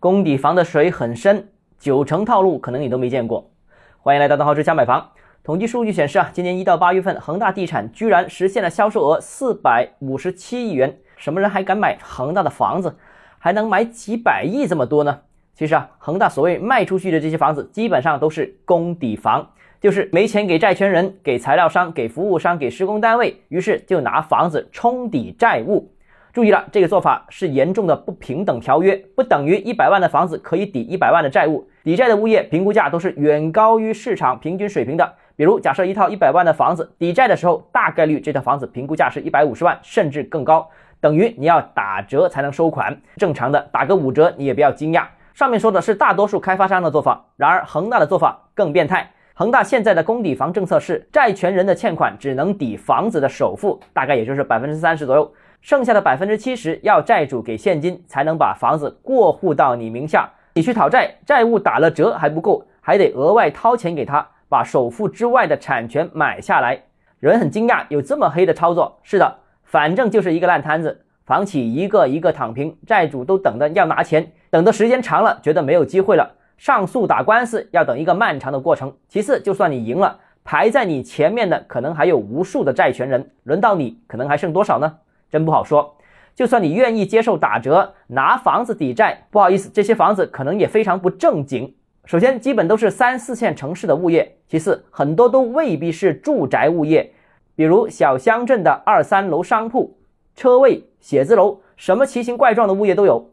功底房的水很深，九成套路可能你都没见过。欢迎来到邓浩之家买房。统计数据显示啊，今年一到八月份，恒大地产居然实现了销售额四百五十七亿元。什么人还敢买恒大的房子？还能买几百亿这么多呢？其实啊，恒大所谓卖出去的这些房子，基本上都是功底房，就是没钱给债权人、给材料商、给服务商、给施工单位，于是就拿房子冲抵债务。注意了，这个做法是严重的不平等条约，不等于一百万的房子可以抵一百万的债务。抵债的物业评估价都是远高于市场平均水平的。比如，假设一套一百万的房子抵债的时候，大概率这套房子评估价是一百五十万，甚至更高，等于你要打折才能收款。正常的打个五折，你也不要惊讶。上面说的是大多数开发商的做法，然而恒大的做法更变态。恒大现在的公抵房政策是，债权人的欠款只能抵房子的首付，大概也就是百分之三十左右，剩下的百分之七十要债主给现金才能把房子过户到你名下。你去讨债，债务打了折还不够，还得额外掏钱给他。把首付之外的产权买下来，人很惊讶，有这么黑的操作？是的，反正就是一个烂摊子，房企一个一个躺平，债主都等着要拿钱，等的时间长了，觉得没有机会了，上诉打官司要等一个漫长的过程。其次，就算你赢了，排在你前面的可能还有无数的债权人，轮到你，可能还剩多少呢？真不好说。就算你愿意接受打折，拿房子抵债，不好意思，这些房子可能也非常不正经。首先，基本都是三四线城市的物业；其次，很多都未必是住宅物业，比如小乡镇的二三楼商铺、车位、写字楼，什么奇形怪状的物业都有。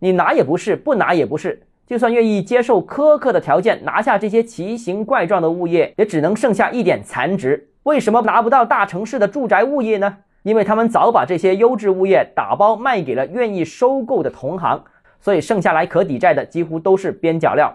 你拿也不是，不拿也不是。就算愿意接受苛刻的条件，拿下这些奇形怪状的物业，也只能剩下一点残值。为什么拿不到大城市的住宅物业呢？因为他们早把这些优质物业打包卖给了愿意收购的同行，所以剩下来可抵债的几乎都是边角料。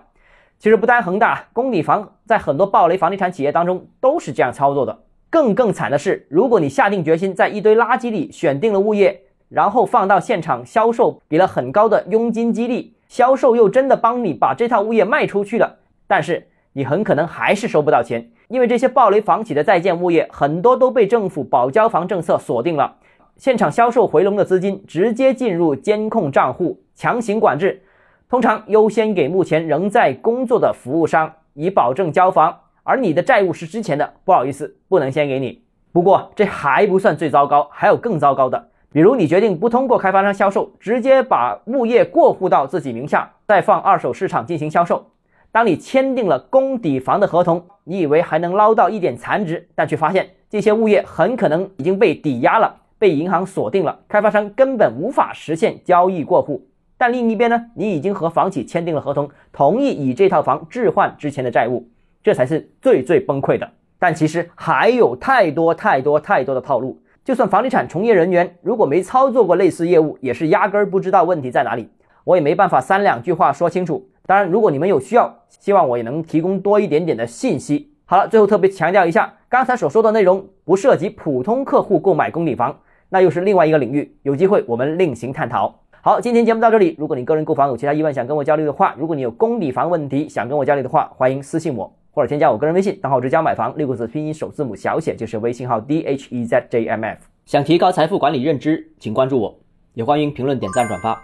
其实不单恒大，工抵房在很多暴雷房地产企业当中都是这样操作的。更更惨的是，如果你下定决心在一堆垃圾里选定了物业，然后放到现场销售，给了很高的佣金激励，销售又真的帮你把这套物业卖出去了，但是你很可能还是收不到钱，因为这些暴雷房企的在建物业很多都被政府保交房政策锁定了，现场销售回笼的资金直接进入监控账户，强行管制。通常优先给目前仍在工作的服务商，以保证交房。而你的债务是之前的，不好意思，不能先给你。不过这还不算最糟糕，还有更糟糕的。比如你决定不通过开发商销售，直接把物业过户到自己名下，再放二手市场进行销售。当你签订了公抵房的合同，你以为还能捞到一点残值，但却发现这些物业很可能已经被抵押了，被银行锁定了，开发商根本无法实现交易过户。但另一边呢，你已经和房企签订了合同，同意以这套房置换之前的债务，这才是最最崩溃的。但其实还有太多太多太多的套路，就算房地产从业人员如果没操作过类似业务，也是压根儿不知道问题在哪里。我也没办法三两句话说清楚。当然，如果你们有需要，希望我也能提供多一点点的信息。好了，最后特别强调一下，刚才所说的内容不涉及普通客户购买公底房，那又是另外一个领域，有机会我们另行探讨。好，今天节目到这里。如果你个人购房有其他疑问想跟我交流的话，如果你有公底房问题想跟我交流的话，欢迎私信我或者添加我个人微信，账号直接买房六个字拼音首字母小写就是微信号 d h e z j m f。想提高财富管理认知，请关注我，也欢迎评论点赞转发。